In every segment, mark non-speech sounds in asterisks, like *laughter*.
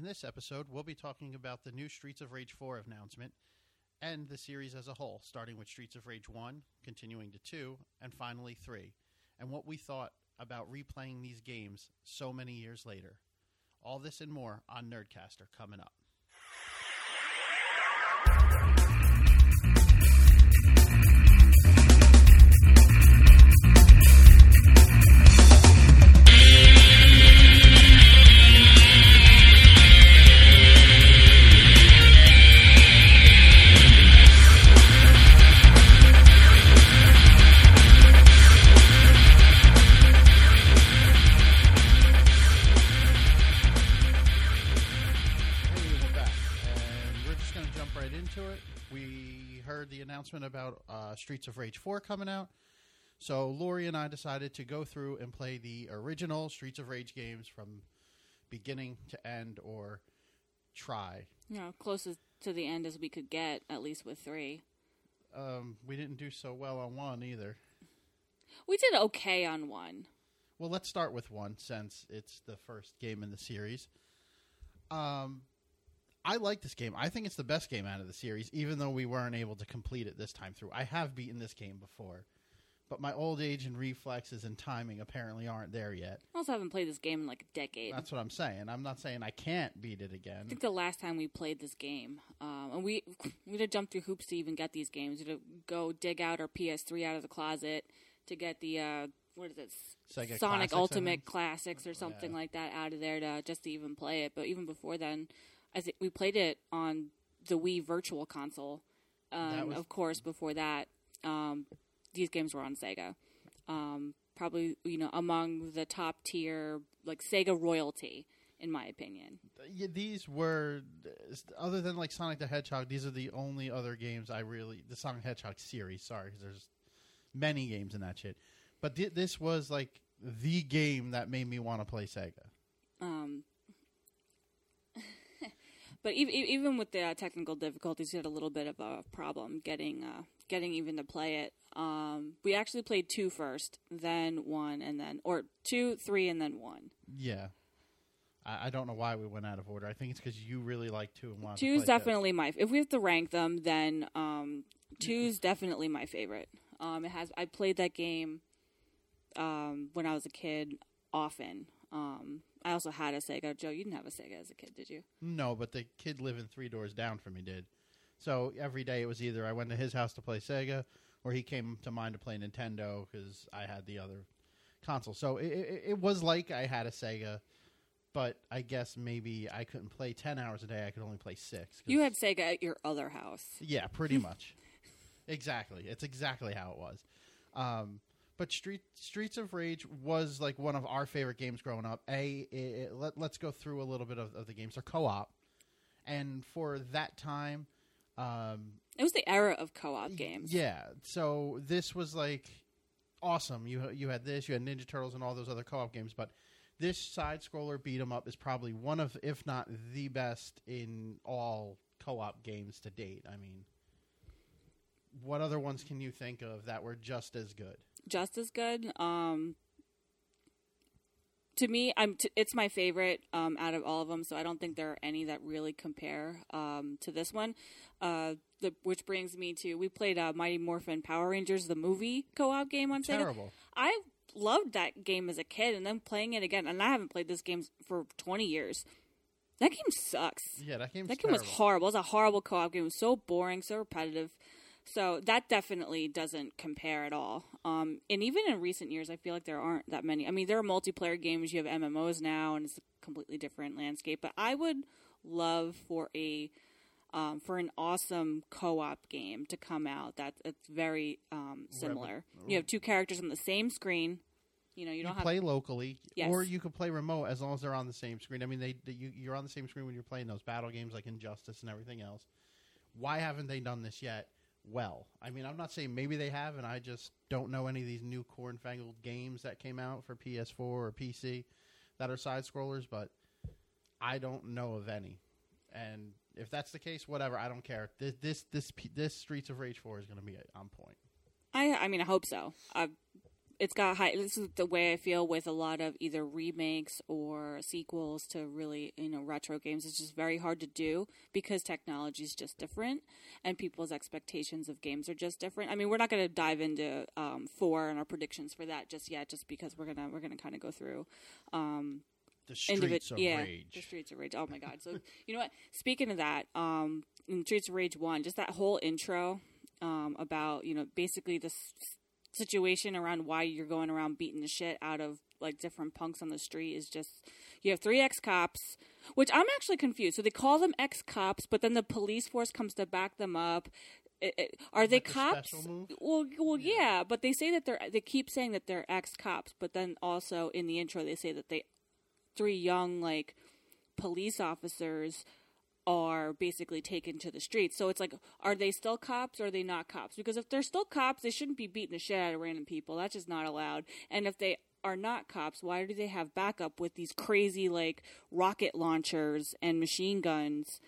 In this episode, we'll be talking about the new Streets of Rage 4 announcement and the series as a whole, starting with Streets of Rage 1, continuing to 2, and finally 3, and what we thought about replaying these games so many years later. All this and more on Nerdcaster coming up. Announcement about uh, Streets of Rage 4 coming out, so Lori and I decided to go through and play the original Streets of Rage games from beginning to end, or try. You know, closest to the end as we could get, at least with three. Um, we didn't do so well on one either. We did okay on one. Well, let's start with one since it's the first game in the series. Um, I like this game. I think it's the best game out of the series, even though we weren't able to complete it this time through. I have beaten this game before, but my old age and reflexes and timing apparently aren't there yet. I also haven't played this game in like a decade. That's what I'm saying. I'm not saying I can't beat it again. I think the last time we played this game, um, and we *laughs* we had to jump through hoops to even get these games. We had to go dig out our PS3 out of the closet to get the uh, what is it, Sega Sonic Classics, I Ultimate. Classics or something Yeah. like that out of there to just to even play it. But even before then, I think we played it on the Wii Virtual Console. Um, was- of course, before that, um, these games were on Sega. Um, probably, you know, among the top tier, like Sega royalty, in my opinion. Yeah, these were, other than like Sonic the Hedgehog, these are the only other games I really the Sonic the Hedgehog series. Sorry, 'cause there's many games in that shit, but thi- this was like the game that made me want to play Sega. Um, but even even with the uh, technical difficulties, we had a little bit of a problem getting uh, getting even to play it. Um, we actually played two first, then one, and then or two, three, and then one. Yeah, I, I don't know why we went out of order. I think it's because you really like two and one. Two's definitely my. If we have to rank them, then um, two's definitely my favorite. Um, it has. I played that game um, when I was a kid often. Um, I also had a Sega. Joe, you didn't have a Sega as a kid, did you? No, but the kid living three doors down from me did. So every day it was either I went to his house to play Sega, or he came to mine to play Nintendo because I had the other console. So it, it, it was like I had a Sega, but I guess maybe I couldn't play ten hours a day. I could only play six. You had Sega at your other house. yeah, pretty *laughs* much. exactly, it's exactly how it was. Um, but Street Streets of Rage was like one of our favorite games growing up. A, it, it- let, let's go through a little bit of, of the games. They're co-op, and for that time, um, It was the era of co-op games. yeah. So this was like awesome. You you had this, you had Ninja Turtles, and all those other co-op games. But this side scroller beat 'em up is probably one of, if not the best in all co-op games to date. I mean, what other ones can you think of that were just as good? Just as good. Um, to me, I'm t- it's my favorite um, out of all of them. So I don't think there are any that really compare um, to this one. Uh, the, which brings me to we played uh, Mighty Morphin Power Rangers the movie co-op game on Sega. Terrible. I loved that game as a kid, and then playing it again, and I haven't played this game for 20 years. That game sucks. Yeah, that game's That game was horrible. It was a horrible co-op game. It was so boring, so repetitive. So that definitely doesn't compare at all. Um, and even in recent years, I feel like there aren't that many. I mean, there are multiplayer games. You have MMOs now, and it's a completely different landscape. But I would love for a um, for an awesome co-op game to come out that it's very um, similar. You have two characters on the same screen. You know, you You don't have play locally, Yes. or you could play remote as long as they're on the same screen. I mean, they, they you, you're on the same screen when you're playing those battle games like Injustice and everything else. Why haven't they done this yet? Well, I mean, I'm not saying maybe they have, and I just don't know any of these new cornfangled games that came out for PS4 or PC that are side scrollers, but I don't know of any. And if that's the case, whatever, I don't care. This this this, this Streets of Rage 4 is going to be on point. I I mean I hope so. Uh, it's got high. This is the way I feel with a lot of either remakes or sequels to really you know retro games. It's just very hard to do because technology is just different and people's expectations of games are just different. I mean, we're not going to dive into um, four and our predictions for that just yet, just because we're gonna we're gonna kind of go through. Um, the streets of yeah, rage. The Streets of Rage. Oh my god! So you know what? Speaking of that, um, in Streets of Rage one, just that whole intro um, about you know basically this situation around why you're going around beating the shit out of like different punks on the street is just you have three ex cops, which I'm actually confused. So they call them ex cops, but then the police force comes to back them up. It, it, are they Like cops? Well, well, yeah. but they say that they're. They keep saying that they're ex cops, but then also in the intro they say that they three young like police officers are basically taken to the streets. So it's like, are they still cops or are they not cops? Because if they're still cops, they shouldn't be beating the shit out of random people. That's just not allowed. And if they are not cops, why do they have backup with these crazy like rocket launchers and machine guns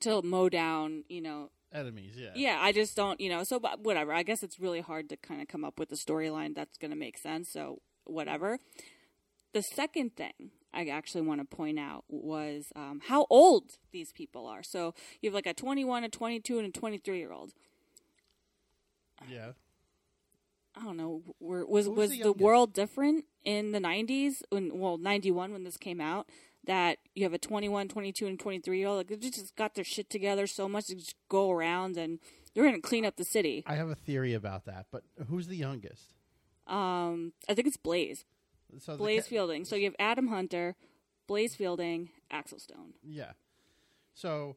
to mow down, you know, Enemies, yeah. yeah, I just don't, you know, so but whatever. I guess it's really hard to kind of come up with a storyline that's going to make sense, so whatever. The second thing I actually want to point out was um, how old these people are. So you have like a 21, a 22, and a 23 year old. Yeah. I don't know. Were, was Who's was the the, world different in the 90s? When well, 91 when this came out. That you have a 21, 22, and 23 year old. Like they just got their shit together so much to just go around and they're going to clean up the city. I have a theory about that, but who's the youngest? Um, I think it's Blaze. So Blaze ca- Fielding. So you have Adam Hunter, Blaze Fielding, Axel Stone. Yeah. So,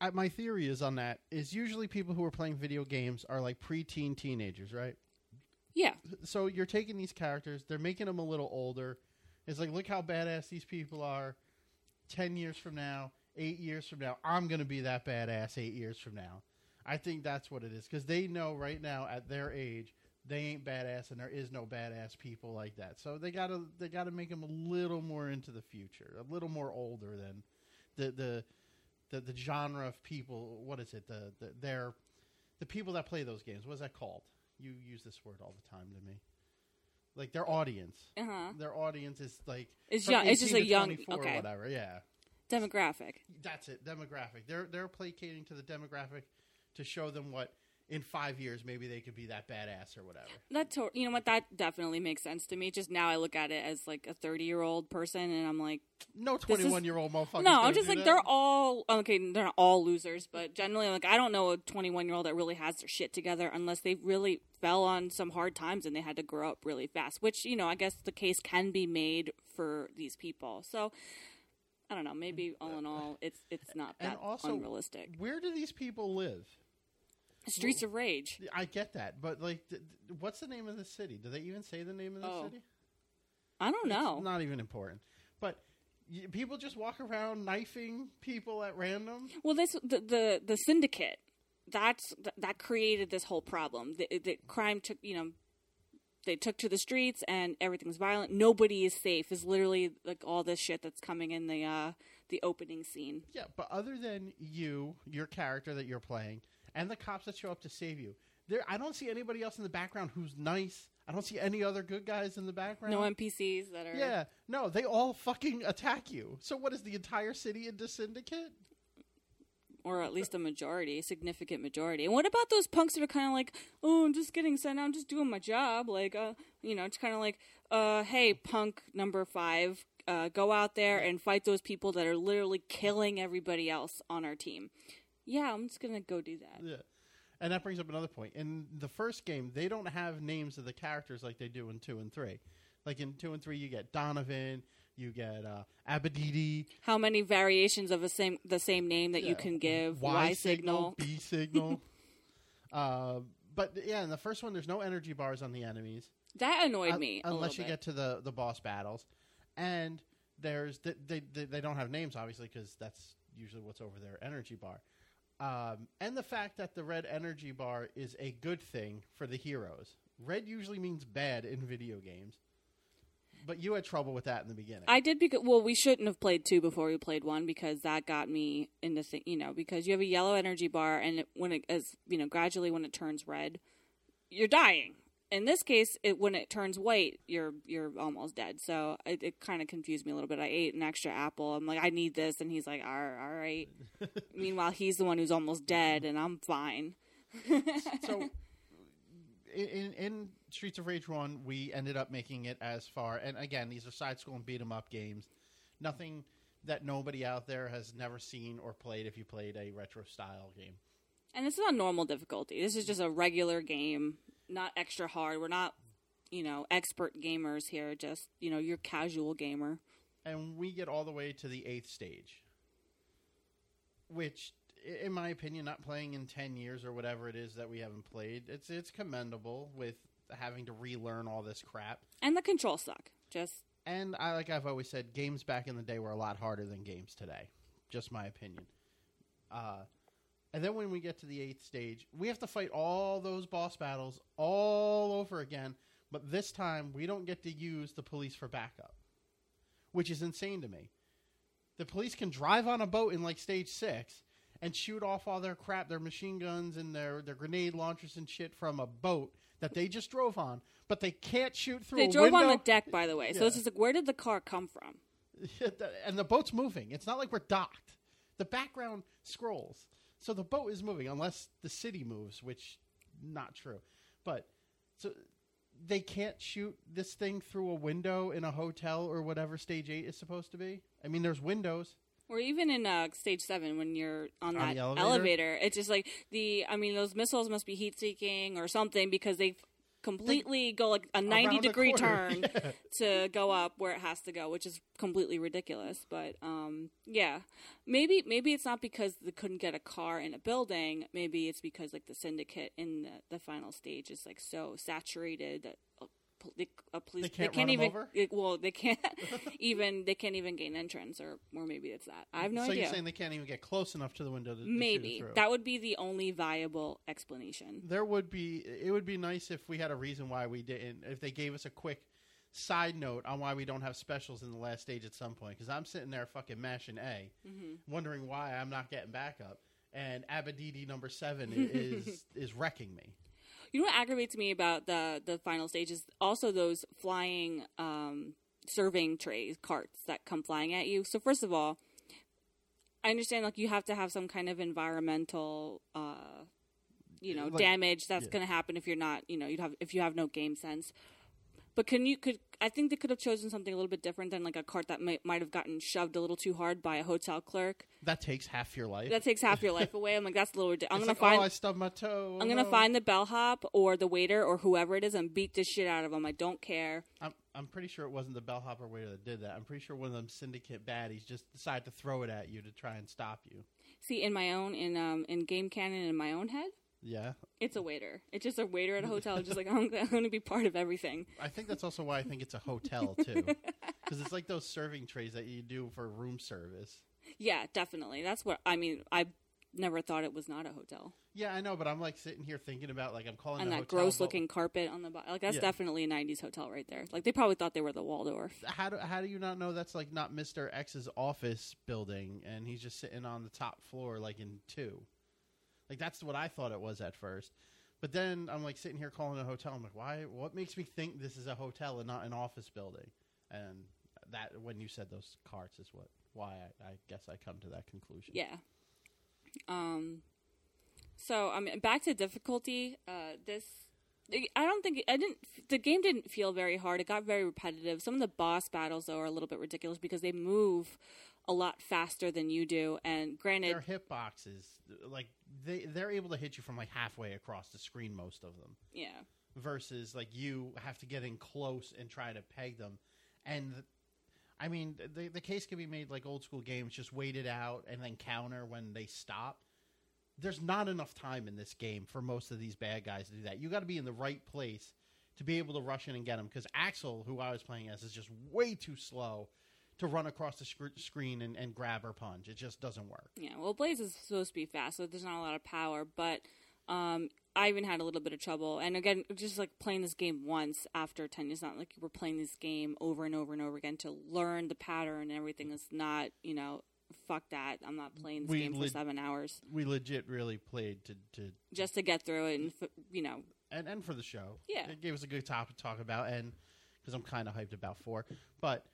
I, my theory is on that is usually people who are playing video games are like preteen teenagers, right? Yeah. So you're taking these characters, they're making them a little older. It's like, look how badass these people are. Ten years from now, eight years from now, I'm gonna be that badass. Eight years from now, I think that's what it is because they know right now at their age they ain't badass, and there is no badass people like that. So they gotta they gotta make them a little more into the future, a little more older than the the the, the genre of people. What is it? The, the they're the people that play those games. What is that called? You use this word all the time to me. Like their audience. Uh huh. Their audience is like It's young. It's just a young. 24 or Okay. whatever. Yeah, Demographic. that's it. Demographic. They're they're placating to the demographic to show them what in five years maybe they could be that badass or whatever. That to- you know what that definitely makes sense to me. Just now I look at it as like a thirty year old person, and I'm like, No twenty one year old motherfucker. no, I'm just like they're all okay. They're not all losers, but generally, like I don't know a 21 year old that really has their shit together unless they really fell on some hard times and they had to grow up really fast. Which you know, I guess the case can be made for these people. So I don't know. Maybe all in all, it's it's not And that also- unrealistic. Where do these people live? Streets of Rage. I get that, but like, th- th- what's the name of the city? Do they even say the name of the Oh, city? I don't know. It's not even important. But y- people just walk around knifing people at random. Well, this the the, the syndicate that's th- that created this whole problem. The, the crime took you know they took to the streets and everything's violent. Nobody is safe. Is literally like all this shit that's coming in the uh, the opening scene. Yeah, but other than you, your character that you're playing, and the cops that show up to save you, there I don't see anybody else in the background who's nice. I don't see any other good guys in the background. No NPCs that are Yeah, no, they all fucking attack you. So what is the entire city into syndicate? or at least a majority, a significant majority. And what about those punks that are kind of like, oh, I'm just getting sent out, I'm just doing my job, like, uh, you know, it's kind of like, uh, hey, punk number five, uh, go out there and fight those people that are literally killing everybody else on our team. Yeah, I'm just gonna go do that. Yeah. And that brings up another point. In the first game, they don't have names of the characters like they do in 2 and 3. Like in 2 and 3, you get Donovan, you get uh, Abadede, How many variations of the same the same name that you can give? Y, signal. B signal. *laughs* uh, but yeah, in the first one, there's no energy bars on the enemies. That annoyed Un- me. a unless you little get to the, the boss battles. And there's they, they, they, they don't have names, obviously, because that's usually what's over their energy bar. Um, and the fact that the red energy bar is a good thing for the heroes. Red usually means bad in video games. But you had trouble with that in the beginning. I did because well, we shouldn't have played two before we played one because that got me into thi- you know because you have a yellow energy bar and it, when it as you know gradually when it turns red, you're dying in this case, it, when it turns white, you're you're almost dead. So it, it kind of confused me a little bit. I ate an extra apple. I'm like, I need this, and he's like, all right. All right. *laughs* Meanwhile, he's the one who's almost dead, and I'm fine. *laughs* so in, in Streets of Rage One, we ended up making it as far. And again, these are side scroll and beat 'em up games. Nothing that nobody out there has never seen or played if you played a retro style game. And this is not normal difficulty. This is just a regular game, not extra hard. We're not, you know, expert gamers here. Just you know, your casual gamer. And we get all the way to the eighth stage, which, in my opinion, not playing in ten years or whatever it is that we haven't played, it's it's commendable with having to relearn all this crap. And the controls suck. Just And I like I've always said, games back in the day were a lot harder than games today. Just my opinion. Uh, and then when we get to the eighth stage, we have to fight all those boss battles all over again. But this time, we don't get to use the police for backup, which is insane to me. The police can drive on a boat in like stage six and shoot off all their crap, their machine guns and their, their grenade launchers and shit from a boat that they just drove on, but they can't shoot through they a drove window. on the deck, by the way. So Yeah. it's just like, where did the car come from? *laughs* and the boat's moving. It's not like we're docked. The background scrolls, so the boat is moving unless the city moves, which not true. But so they can't shoot this thing through a window in a hotel or whatever stage eight is supposed to be. I mean, there's windows. Or even in uh, stage seven, when you're on On that elevator? elevator? it's just like the. I mean, those missiles must be heat seeking or something because they completely go like a ninety degree turn *laughs* yeah. to go up where it has to go, which is completely ridiculous. But um, yeah, maybe maybe it's not because they couldn't get a car in a building. Maybe it's because like the syndicate in the, the final stage is like so saturated that. They, a police, They can't they can't even over? it- well they can't *laughs* even they can't even gain entrance or or maybe it's that. I have no so idea. you're saying they can't even get close enough to the window to, to maybe. that would be the only viable explanation. There would be it would be nice if we had a reason why we didn't if they gave us a quick side note on why we don't have specials in the last stage at some point. Because i'm sitting there fucking mashing a mm-hmm. wondering why i'm not getting back up, and abadede number seven *laughs* is is wrecking me You know what aggravates me about the the final stage is also those flying um, serving trays carts that come flying at you. So first of all, I understand like you have to have some kind of environmental, uh, you know, Like- damage that's yeah. going to happen if you're not, you know, you'd have if you have no game sense. But can you could I think they could have chosen something a little bit different than like a cart that might might have gotten shoved a little too hard by a hotel clerk. that takes half your life That takes half your life away. I'm like that's a little ridiculous. I'm It's gonna like, find oh i stubbed my toe I'm oh, gonna no. find the bellhop or the waiter or whoever it is and beat the shit out of them. I don't care. I'm, I'm pretty sure it wasn't the bellhop or waiter that did that i'm pretty sure one of them syndicate baddies just decided to throw it at you to try and stop you See, in my own in um in game canon in my own head, yeah it's a waiter. It's just a waiter at a hotel. just like *laughs* I'm, I'm going to be part of everything. I think that's also why I think it's a hotel *laughs* too, because it's like those serving trays that you do for room service. Yeah, definitely. That's what I mean. I never thought it was not a hotel. Yeah, I know, but I'm like sitting here thinking about like I'm calling And that hotel, gross but looking carpet on the bottom. Like that's Yeah. definitely a '90s hotel right there. Like they probably thought they were the Waldorf. How do how do you not know that's like not Mister X's office building and he's just sitting on the top floor like in two? Like that's what I thought it was at first. But then I'm like sitting here calling a hotel. I'm like, why? What makes me think this is a hotel and not an office building? And that when you said those carts is what why I, I guess I come to that conclusion. Yeah. Um. So I mean, back to difficulty. Uh, this I don't think I didn't. The game didn't feel very hard. It got very repetitive. Some of the boss battles though are a little bit ridiculous because they move a lot faster than you do. And granted, their hit boxes like they they're able to hit you from like halfway across the screen most of them. Yeah, versus like you have to get in close and try to peg them. And i mean the the case can be made like old school games just wait it out and then counter when they stop. There's not enough time in this game for most of these bad guys to do that. You got to be in the right place to be able to rush in and get them because axel who i was playing as is just way too slow to run across the sc- screen and, and grab her punch it just doesn't work yeah. Well, Blaze is supposed to be fast, so there's not a lot of power. But um, I even had a little bit of trouble. And again, just like playing this game once after ten, it's not like you were playing this game over and over and over again to learn the pattern and everything. Is not you know. Fuck that! I'm not playing this We game for lit- seven hours. we legit really played to, to just to get through it and f- you know and and for the show. Yeah. it gave us a good topic to talk about, and because I'm kind of hyped about four, but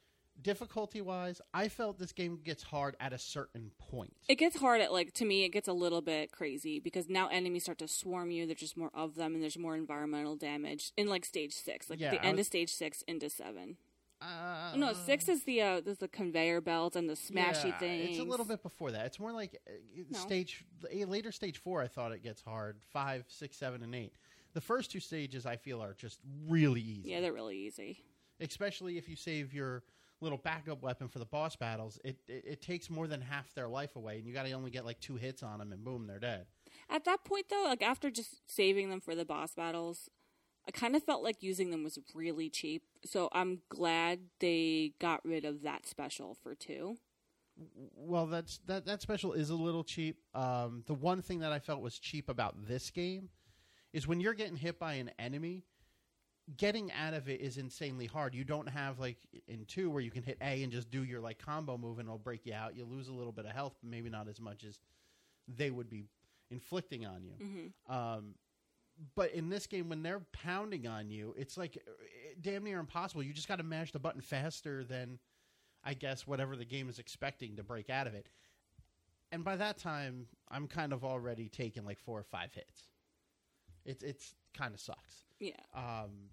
difficulty wise, I felt this game gets hard at a certain point. It gets hard at like to me. It gets a little bit crazy because now enemies start to swarm you. There's just more of them, and there's more environmental damage in like stage six, like Yeah, the I end was- of stage six into seven. Uh, no, six is the uh, there's the conveyor belt and the smashy yeah, things. It's a little bit before that. It's more like uh, No. stage a later stage four. I thought it gets hard. Five, six, seven, and eight. The first two stages I feel are just really easy. Yeah, they're really easy. especially if you save your little backup weapon for the boss battles. It it, it takes more than half their life away, and you got to only get like two hits on them, and boom, they're dead. At that point, though, like after just saving them for the boss battles, I kind of felt like using them was really cheap. So I'm glad they got rid of that special for two. Well, that's that that special is a little cheap. Um, the one thing that I felt was cheap about this game is when you're getting hit by an enemy, getting out of it is insanely hard. You don't have like in two where you can hit A and just do your like combo move and it'll break you out. You lose a little bit of health, but maybe not as much as they would be inflicting on you. hmm Um, but in this game, when they're pounding on you, it's like uh, damn near impossible. You just got to mash the button faster than, I guess, whatever the game is expecting to break out of it. And by that time, I'm kind of already taking like four or five hits. It's it's kind of sucks. Yeah. Um,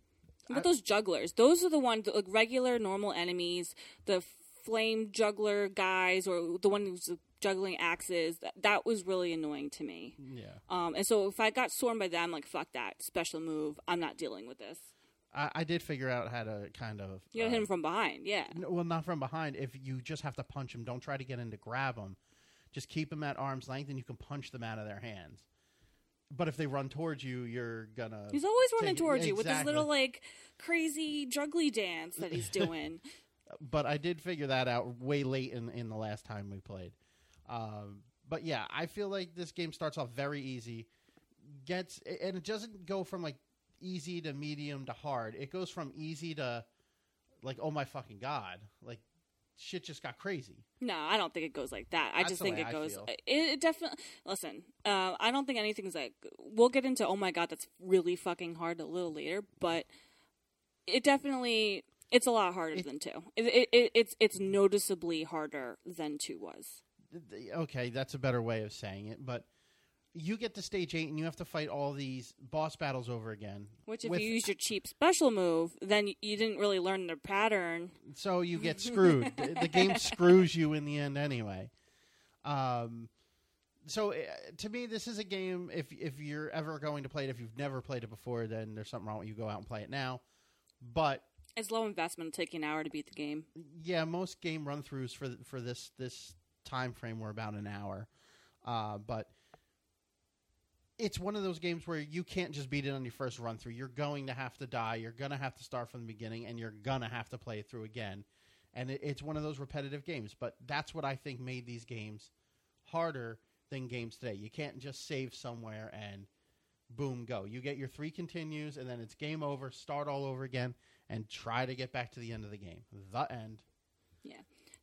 But I- those jugglers, those are the ones, like regular, normal enemies, the flame juggler guys, or the one who's juggling axes. That, that was really annoying to me. yeah, Um, and so if I got swarmed by them, like fuck that special move. I'm not dealing with this. I, I did figure out how to kind of You uh, hit him from behind. Yeah. No, well, not from behind. If you just have to punch him, don't try to get in to grab him. Just keep him at arm's length, and you can punch them out of their hands. But if they run towards you, you're gonna. He's always running take- towards you with this little like crazy juggly dance that he's doing. *laughs* But I did figure that out way late in in the last time we played. Um, but yeah, I feel like this game starts off very easy, gets and it doesn't go from like easy to medium to hard. It goes from easy to like oh my fucking god, like shit just got crazy. no, I don't think it goes like that. I That's just think it I goes. It, it definitely. Listen, uh, I don't think anything's like. We'll get into. Oh my god, that's really fucking hard a little later, but it definitely. It's a lot harder It- than two. It, it, it, it's it's noticeably harder than two was. okay, that's a better way of saying it, but you get to stage eight and you have to fight all these boss battles over again. Which, if with- you use your cheap special move, then you didn't really learn the pattern. so you get *laughs* screwed. the, the game screws you in the end anyway. Um, so uh, to me, this is a game. If if you're ever going to play it, if you've never played it before, then there's something wrong with you. Go out and play it now. But It's low investment. It'll take you an hour to beat the game. yeah, most game run throughs for for this this time frame were about an hour. Uh, but it's one of those games where you can't just beat it on your first run through. You're going to have to die. You're going to have to start from the beginning, and you're going to have to play it through again. And it, it's one of those repetitive games. But that's what I think made these games harder than games today. You can't just save somewhere and boom, go. You get your three continues, and then it's game over, start all over again, and try to get back to the end of the game. The end.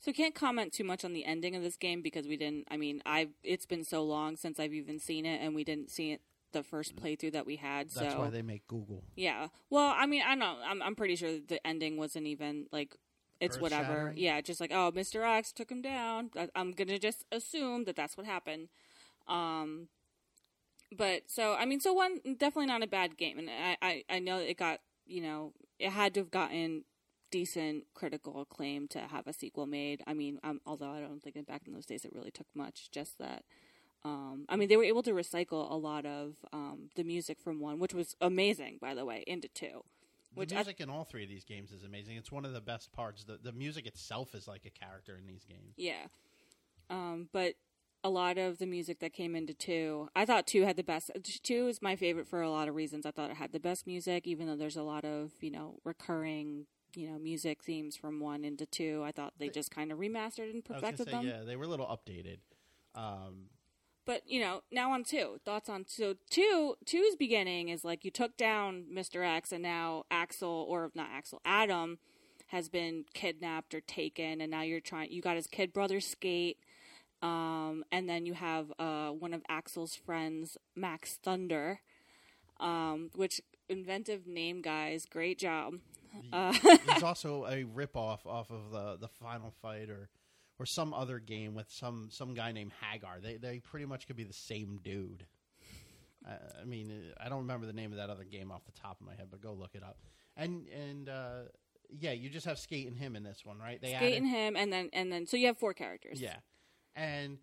So can't comment too much on the ending of this game because we didn't. I mean, I it's been so long since I've even seen it, and we didn't see it the first playthrough that we had. That's so why they make Google. yeah. Well, I mean, I don't know. I'm I'm pretty sure the ending wasn't even like it's whatever. Yeah, just like oh, Mr. X took him down. I- I'm gonna just assume that that's what happened. Um, but so I mean, so one definitely not a bad game, and I I, I know it got you know it had to have gotten decent critical acclaim to have a sequel made. I mean, um, although I don't think that back in those days it really took much. Just that. Um, I mean, they were able to recycle a lot of um, the music from one, which was amazing, by the way, into two. Which the I- music in all three of these games is amazing. It's one of the best parts. The the music itself is like a character in these games. Yeah. Um, but a lot of the music that came into two, I thought two had the best. Two is my favorite for a lot of reasons. I thought it had the best music, even though there's a lot of you know recurring you know music themes from one into two. I thought they The- just kind of remastered and perfected say, them. yeah, they were a little updated. Um, But you know, now on two thoughts on so two two's beginning is like you took down Mister X, and now Axel or not Axel Adam has been kidnapped or taken, and now you're trying. You got his kid brother Skate, um, and then you have uh, one of Axel's friends, Max Thunder, um, which inventive name, guys. Great job. Uh, He's also a ripoff off of the the Final Fight or or some other game with some some guy named Haggar. They they pretty much could be the same dude. I, I mean, I don't remember the name of that other game off the top of my head, but go look it up. And and uh, yeah, you just have Skate and him in this one, right? They Skate and him, and then and then so you have four characters. yeah, and.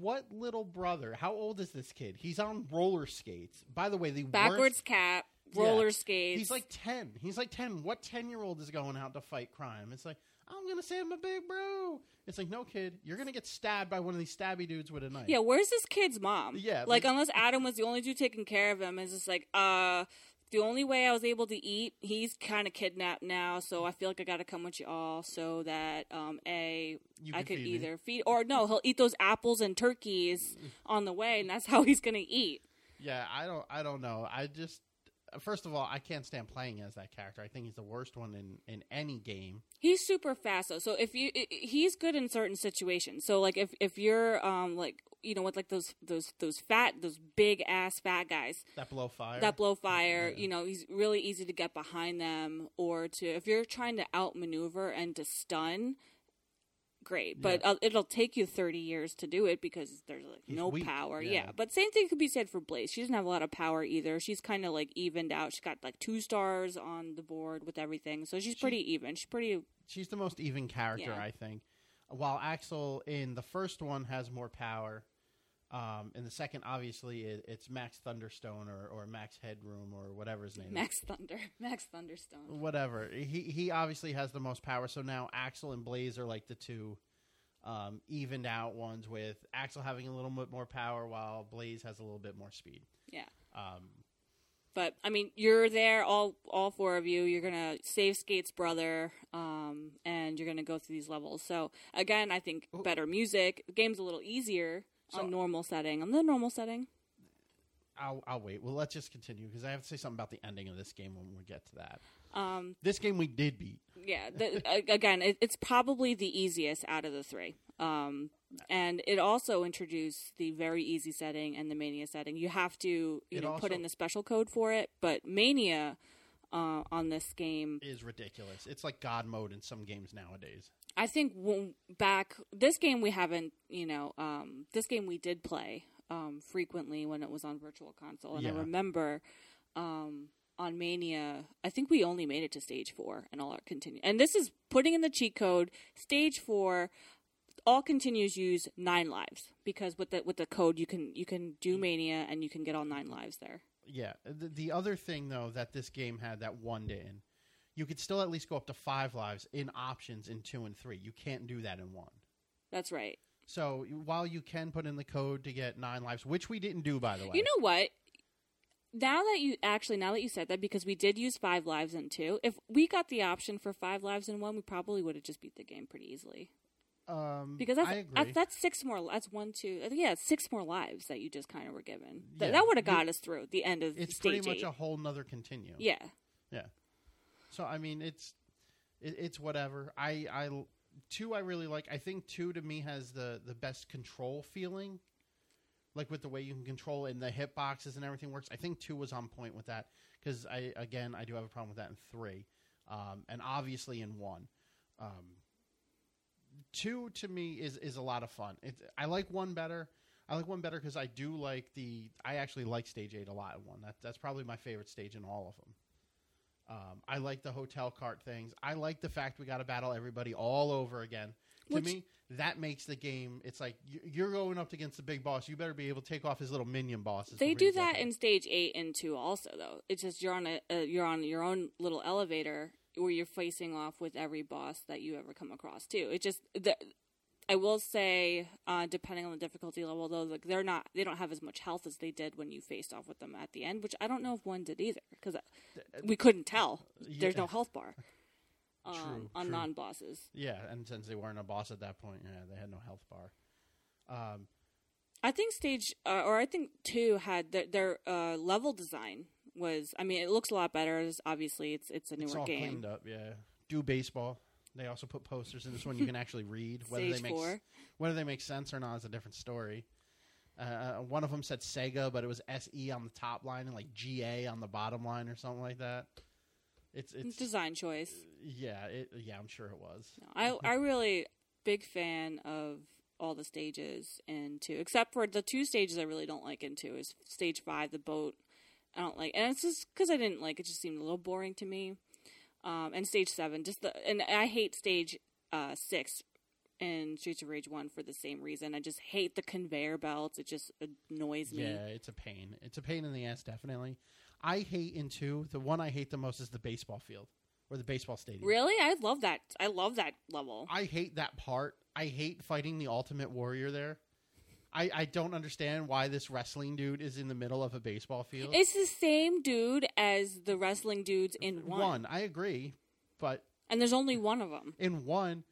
What little brother? How old is this kid? He's on roller skates. By the way, the Backwards worst, cap, Yeah. roller skates. He's like 10. He's like 10. What 10 year old is going out to fight crime? It's like, I'm going to save my big bro. It's like, no, kid. You're going to get stabbed by one of these stabby dudes with a knife. Yeah, where's this kid's mom? Yeah, like like- unless Adam was the only dude taking care of him, it's just like, uh, the only way I was able to eat, he's kind of kidnapped now, so I feel like I got to come with you all so that um, a You I could feed me. either feed or no, he'll eat those apples and turkeys on the way, and that's how he's gonna eat. Yeah, I don't I don't know. I just first of all, I can't stand playing as that character. I think he's the worst one in in any game. He's super fast though. So if you, he's good in certain situations. So like if if you're um like you know with like those those those fat those big ass fat guys That blow fire. that blow fire, you know, he's really easy to get behind them or to if you're trying to outmaneuver and to stun. Great, but uh, it'll take you 30 years to do it because there's like He's no weak, power. yeah. Yeah. but same thing could be said for Blaze. She doesn't have a lot of power either. She's kind of like evened out. She's got like two stars on the board with everything, so she's pretty even. She's pretty She's the most even character, Yeah. I think. While Axel in the first one has more power, um, in the second, obviously, it, it's Max Thunderstone or, or Max Headroom or whatever his name is. Max Thunder, *laughs* Max Thunderstone. whatever. He he obviously has the most power. So now Axel and Blaze are like the two um, evened out ones, with Axel having a little bit more power while Blaze has a little bit more speed. Yeah. Um, But I mean, you're there, all all four of you. You're gonna save Skate's brother, um, and you're gonna go through these levels. So again, I think better music. The game's a little easier So- on normal setting. On the normal setting, I'll I'll wait. Well, let's just continue because I have to say something about the ending of this game when we get to that. um, This game we did beat. yeah. The, again, it, it's probably the easiest out of the three. Um, and it also introduced the very easy setting and the mania setting. You have to, you It know, put in the special code for it. But mania uh, on this game Is ridiculous. It's like God mode in some games nowadays. I think back this game we haven't, you know, um, this game we did play um, frequently when it was on Virtual Console, and I remember um, on Mania, I think we only made it to stage four, and all our continue. And this is putting in the cheat code. Stage four, all continues use nine lives because with the with the code you can you can do Mania and you can get all nine lives there. Yeah. The, the other thing though that this game had that one didn't, you could still at least go up to five lives in options in two and three. You can't do that in one. That's right. So while you can put in the code to get nine lives, which we didn't do by the way, You know what? Now that you actually, now that you said that, because we did use five lives in two, if we got the option for five lives in one, we probably would have just beat the game pretty easily. um, Because that's I agree. that's, that's six more. That's one, two. Yeah, six more lives that you just kind of were given. Th- Yeah. that would have got us through the end of it's stage It's pretty much eight. a whole nother continue. yeah, Yeah. So I mean, it's it, it's whatever. I I two I really like. I think two to me has the the best control feeling, like with the way you can control and the hitboxes and everything works. I think two was on point with that because I again I do have a problem with that in three, um, and obviously in one. Um, two to me is is a lot of fun. It's I like one better. I like one better because I do like the. I actually like stage eight a lot. In one that that's probably my favorite stage in all of them. Um, I like the hotel cart things. I like the fact we got to battle everybody all over again. To Which- me, that makes the game. It's like you- you're going up against the big boss. You better be able to take off his little minion bosses. they do that in stage eight and two also. Though it's just you're on a, a you're on your own little elevator where you're facing off with every boss that you ever come across too. It just the, I will say, uh, depending on the difficulty level, though, like they're not, they don't have as much health as they did when you faced off with them at the end, which I don't know if one did either because we couldn't tell. There's no health bar *laughs* um, True, on true. non bosses. Yeah, and since they weren't a boss at that point, yeah, they had no health bar. Um, I think stage, uh, or I think two had their, their uh, level design was. I mean, it looks a lot better. It's- Obviously, it's it's a it's newer all game. cleaned up. Yeah, do baseball. They also put posters in this one you can actually read. Whether Stage they make four. whether they make sense or not is a different story. Uh, one of them said Sega, but it was SE on the top line and like GA on the bottom line or something like that. It's it's Design choice. yeah it, yeah I'm sure it was. No, I I really big fan of all the stages in two, except for the two stages I really don't like in two is stage five, the boat. I don't like, and it's just because I didn't like it. Just seemed a little boring to me. Um, and stage seven, just the and I hate stage uh, six in Streets of Rage one for the same reason. I just hate the conveyor belts. It just annoys me. Yeah, it's a pain. It's a pain in the ass, definitely. I hate in two. The one I hate the most is the baseball field or the baseball stadium. Really, I love that. I love that level. I hate that part. I hate fighting the Ultimate Warrior there. I, I don't understand why this wrestling dude is in the middle of a baseball field. It's the same dude as the wrestling dudes in one, one, I agree, but and there's only one of them. in one,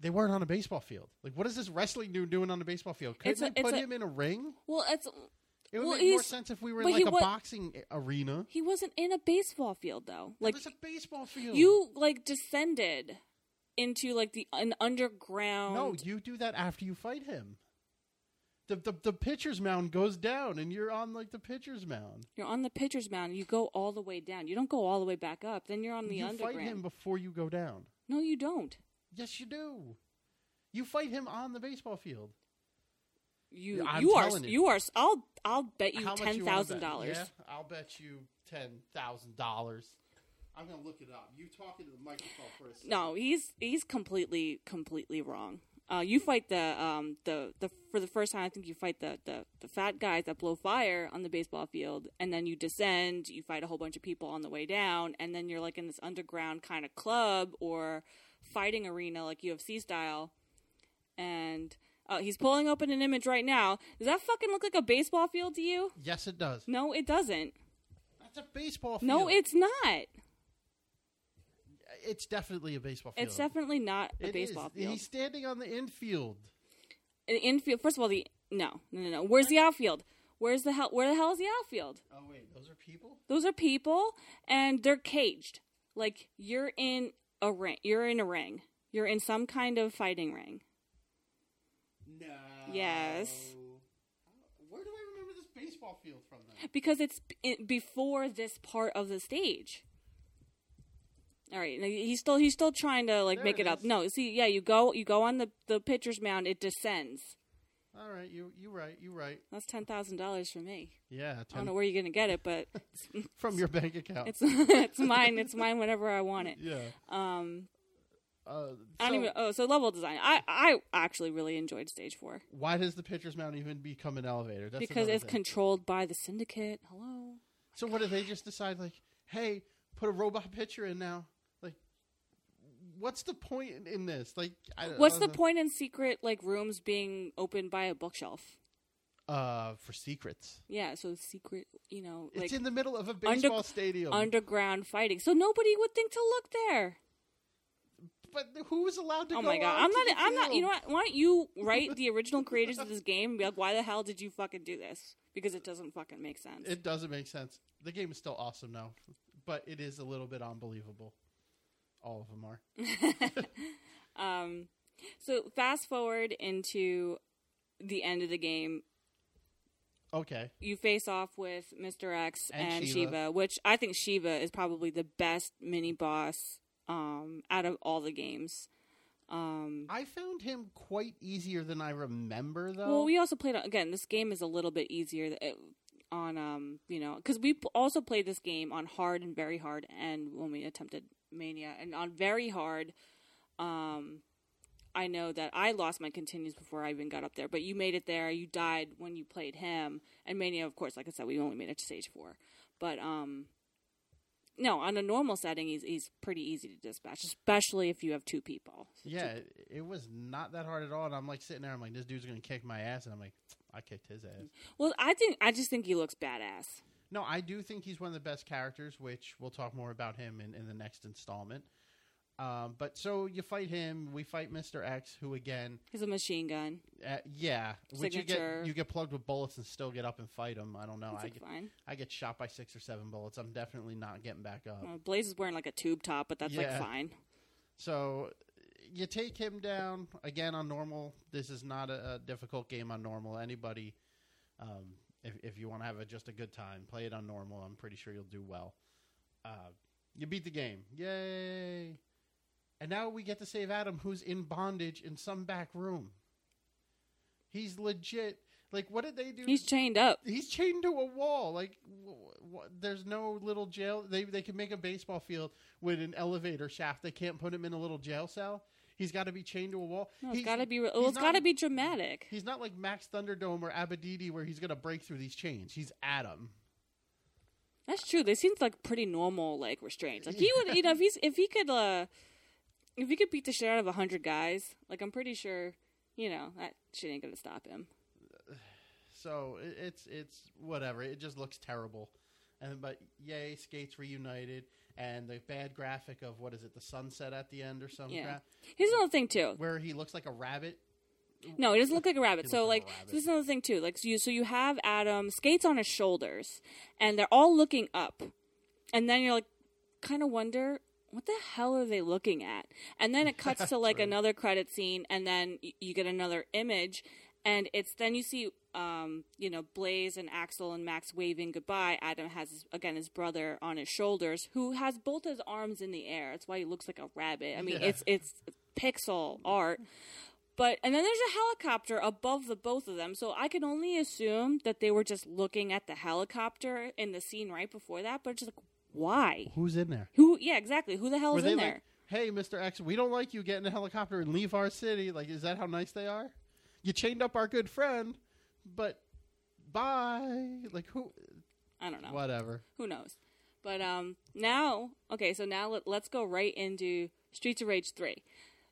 they weren't on a baseball field. Like, what is this wrestling dude doing on a baseball field? Couldn't they put a- him in a ring? Well, it's It would Well, make more sense if we were in like a wa- boxing arena. he wasn't in a baseball field though. Like, Like it's a baseball field. you like descended into like the an underground. no, you do that after you fight him. The, the the pitcher's mound goes down, and you're on like the pitcher's mound. You're on the pitcher's mound. You go all the way down. You don't go all the way back up. Then you're on the underground. you underground. fight him before you go down. No, you don't. Yes, you do. You fight him on the baseball field. You I'm you are you. you are. I'll I'll bet you How ten thousand dollars. Yeah, I'll bet you ten thousand dollars. I'm gonna look it up. You talking to the microphone for a second. No, he's he's completely completely wrong. Uh, you fight the um the, the for the first time. I think you fight the, the the fat guys that blow fire on the baseball field, and then you descend. You fight a whole bunch of people on the way down, and then you're like in this underground kind of club or fighting arena, like UFC style. And uh, he's pulling open an image right now. Does that fucking look like a baseball field to you? Yes, it does. No, it doesn't. That's a baseball field. No, it's not. It's definitely a baseball field. It's definitely not a It baseball is. field. He's standing on the infield. The infield. First of all, the no, no, no, no. Where's the outfield? Where's the hell? Where the hell is the outfield? Oh wait, those are people. Those are people, and they're caged. Like you're in a ring. You're in a ring. You're in some kind of fighting ring. No. Yes. Where do I remember this baseball field from? Then? because it's before this part of the stage. All right, now he's still he's still trying to like There make it it up. No, see, yeah, you go you go on the the pitcher's mound, it descends. All right, you you right, you right. That's ten thousand dollars for me. Yeah, I don't know where you're gonna get it, but *laughs* *laughs* from your bank account. it's *laughs* it's mine. It's mine whenever I want it. yeah. Um, Uh, I don't so even. Oh, so level design. I I actually really enjoyed stage four why does the pitcher's mound even become an elevator? That's because it's thing. controlled by the syndicate. Hello. So what did they just decide? Like, hey, put a robot pitcher in now. What's the point in, this? Like, I, What's the don't point in secret like rooms being opened by a bookshelf? Uh, for secrets. Yeah, so secret, you know, like it's in the middle of a baseball stadium. underground fighting. So nobody would think to look there. but who's allowed to Oh my god, I'm not. I'm not. You know what? Why don't you write *laughs* the original creators of this game and be like, why the hell did you fucking do this? Because it doesn't fucking make sense. It doesn't make sense. The game is still awesome now, but it is a little bit unbelievable. All of them are. *laughs* um, so fast forward into the end of the game. Okay. You face off with Mr. X And and, Shiva. Shiva. which I think Shiva is probably the best mini boss um, out of all the games. Um, I found him quite easier than I remember, though. Well, we also played again. This game is a little bit easier th- on um, you know, because we also played this game on hard and very hard, and when we attempted Mania, and on very hard, um, I know that I lost my continues before I even got up there, but you made it there. You died when you played him, and Mania, of course, like I said, we only made it to stage four, but um. No, on a normal setting, he's he's pretty easy to dispatch, especially if you have two people. yeah, it, it was not that hard at all. And I'm like sitting there, I'm like, this dude's gonna kick my ass, and I'm like, I kicked his ass. Well, I think I just think he looks badass. No, I do think he's one of the best characters, which we'll talk more about him in, in the next installment. Um, but so you fight him, we fight Mister X, who again, He's a machine gun. uh, yeah, which you get you get plugged with bullets and still get up and fight him. I don't know. That's I get, fine. I get shot by six or seven bullets. I'm definitely not getting back up. Uh, Blaze is wearing like a tube top, but that's Yeah. like fine. So you take him down again on normal. This is not a, a difficult game on normal. Anybody Um, if if you want to have a, just a good time, play it on normal. I'm pretty sure you'll do well. Uh, you beat the game, yay! And now we get to save Adam, who's in bondage in some back room. He's legit. Like, what did they do? He's chained up. he's chained to a wall. Like, there's no little jail. They they can make a baseball field with an elevator shaft. They can't put him in a little jail cell. He's got to be chained to a wall. No, it's He's- got to be. Well, it's got to be dramatic. He's not like Max Thunderdome or Abadede, where he's gonna break through these chains. He's Adam. That's true. They seem like pretty normal, like restraints. Like he would, you know, if he's if he could, uh if he could beat the shit out of a hundred guys, like I'm pretty sure, you know, that shit ain't gonna stop him. So it's it's whatever. It just looks terrible. And but yay, skates reunited, and the bad graphic of what is it, the sunset at the end or something, Yeah. Here's another thing too. where he looks like a rabbit. No, he doesn't look like a rabbit. So like like, rabbit. so this is another thing too. Like so you, so you have Adam skates on his shoulders, and they're all looking up, and then you're like, kind of wonder what the hell are they looking at? And then it cuts *laughs* to like another credit scene, and then y- you get another image, and it's then you see, um, you know, Blaze and Axel and Max waving goodbye. Adam has again his brother on his shoulders, who has both his arms in the air. That's why he looks like a rabbit. I mean, Yeah. it's it's pixel art. But and then there's a helicopter above the both of them, so I can only assume that they were just looking at the helicopter in the scene right before that. But it's just like, why? Who's in there? Who? Yeah, exactly. Who the hell Were is in like, there? hey, Mister X, we don't like you getting a helicopter and leave our city? Like, is that how nice they are? You chained up our good friend, but bye. Like who? I don't know. Whatever. Who knows? But um, now, okay, so now let, let's go right into Streets of Rage three.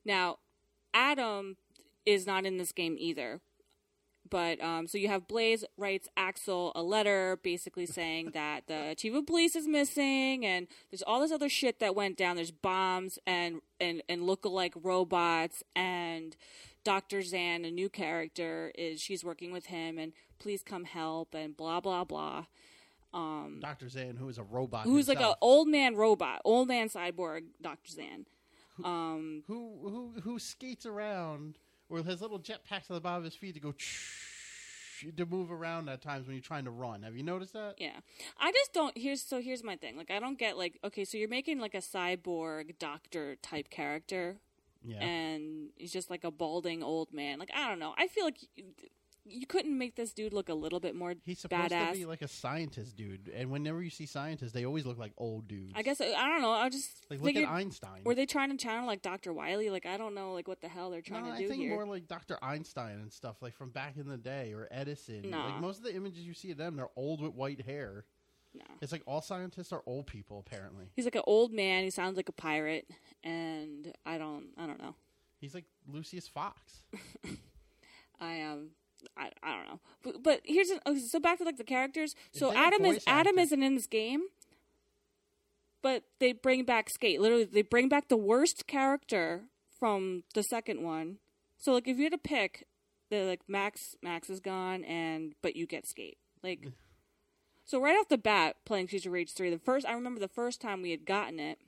Now, Adam is not in this game either. But um, so you have Blaze writes Axel a letter basically *laughs* saying that the chief of police is missing, and there's all this other shit that went down. There's bombs and and and lookalike robots, and Doctor Zan, a new character, is she's working with him, and please come help, and blah blah blah. Um, Doctor Zan, who is a robot, who's like an old man robot, old man cyborg, Doctor Zan. Um, who who who skates around with his little jetpacks on the bottom of his feet to go to move around at times when you're trying to run. Have you noticed that? yeah, I just don't. Here's so here's my thing. Like, I don't get like okay, so you're making like a cyborg doctor type character, Yeah. and he's just like a balding old man. Like, I don't know. I feel like you, you couldn't make this dude look a little bit more He's supposed badass. to be like a scientist dude, and whenever you see scientists, they always look like old dudes. I guess uh, I don't know. I just Like look figured, at Einstein. were they trying to channel like Dr. Wily? Like, I don't know, like what the hell they're trying no, to I do think here. more like Dr. Einstein and stuff, like from back in the day, or Edison. Nah. Like most of the images you see of them, they're old with white hair. No. It's like all scientists are old people. Apparently, He's like an old man. He sounds like a pirate, and I don't, I don't know. he's like Lucius Fox. *laughs* I um, I, I don't know. But, but here's an, so back to like the characters. So Adam is voice Adam isn't in this game, but they bring back Skate. Literally, they bring back the worst character from the second one. So like, if you had to pick, the like Max Max is gone, and but you get Skate. Like, *laughs* so right off the bat, playing Streets of Rage three, the first I remember the first time we had gotten it.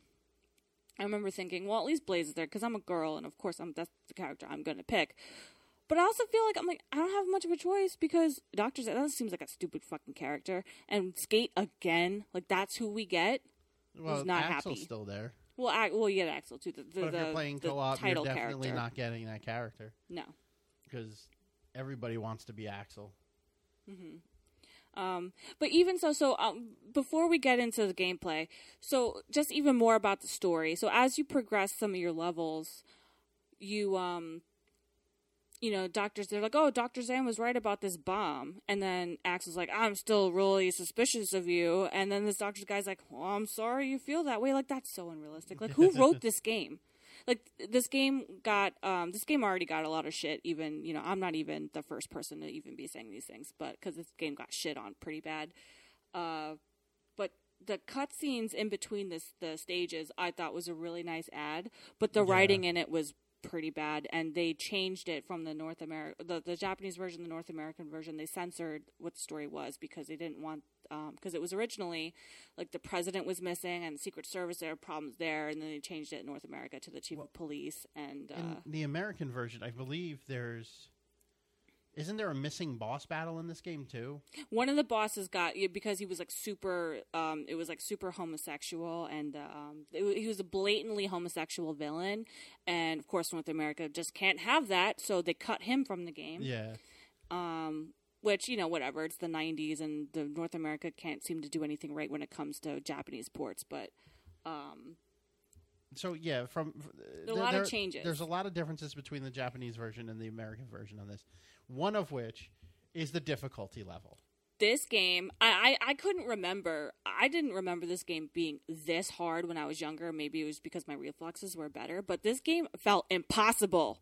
I remember thinking, well, at least Blaze is there because I'm a girl, and of course, I'm that's the character I'm going to pick. But I also feel like I'm like I don't have much of a choice because Doctor that seems like a stupid fucking character, and Skate again, like that's who we get. Well, not Axel's happy. still there, Well, I, well, you get Axel too. The, the, but if the, you're playing co-op, you're definitely character. not getting that character No. because everybody wants to be Axel. Mm-hmm. Um, but even so, so um, before we get into the gameplay, so just even more about the story. So as you progress some of your levels, you um, you know, doctors they're like, oh, Doctor Zan was right about this bomb, and then Axel's like, I'm still really suspicious of you, and then this doctor's guy's like, well, I'm sorry you feel that way. Like that's so unrealistic. Like who wrote *laughs* this game? Like this game got um this game already got a lot of shit even you know I'm not even the first person to even be saying these things but cuz this game got shit on pretty bad uh but the cutscenes in between this the stages I thought was a really nice ad but the Yeah. writing in it was pretty bad and they changed it from the North America the, the Japanese version the North American version. They censored what the story was because they didn't want because it was originally like the president was missing and Secret Service there were problems there and then they changed it in North America to the chief of police and uh, the American version, I believe there's Isn't there a missing boss battle in this game too? One of the bosses got because he was like super. Um, it was like super homosexual, and uh, um, it, he was a blatantly homosexual villain. And of course, North America just can't have that, so they cut him from the game. Yeah. Um, which you know, whatever. It's the '90s, and the North America can't seem to do anything right when it comes to Japanese ports. But um, So yeah, from a lot of changes. There's a lot of differences between the Japanese version and the American version on this. One of which is the difficulty level. this game I, I i couldn't remember i didn't remember this game being this hard when i was younger maybe it was because my reflexes were better but this game felt impossible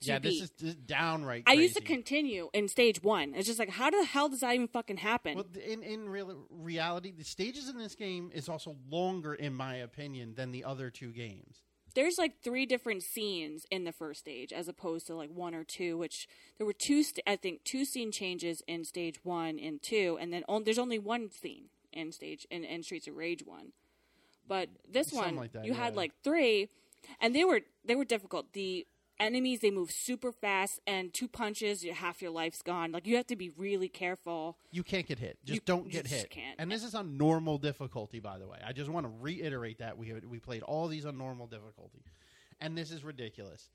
yeah, this is, this is downright. i used to continue in stage one it's just like how the hell does that even fucking happen Well, in in real reality, the stages in this game is also longer, in my opinion, than the other two games. There's like three different scenes in the first stage as opposed to like one or two which there were two st- i think two scene changes in stage one and two and then on- there's only one scene in stage in, in streets of rage one. But this Something one like that, you had like three and they were they were difficult. The enemies they move super fast and two punches you half your life's gone like you have to be really careful You can't get hit. Just You- don't get just hit. can't. And this is on normal difficulty, by the way. I just want to reiterate that we we played all these on normal difficulty, and this is ridiculous.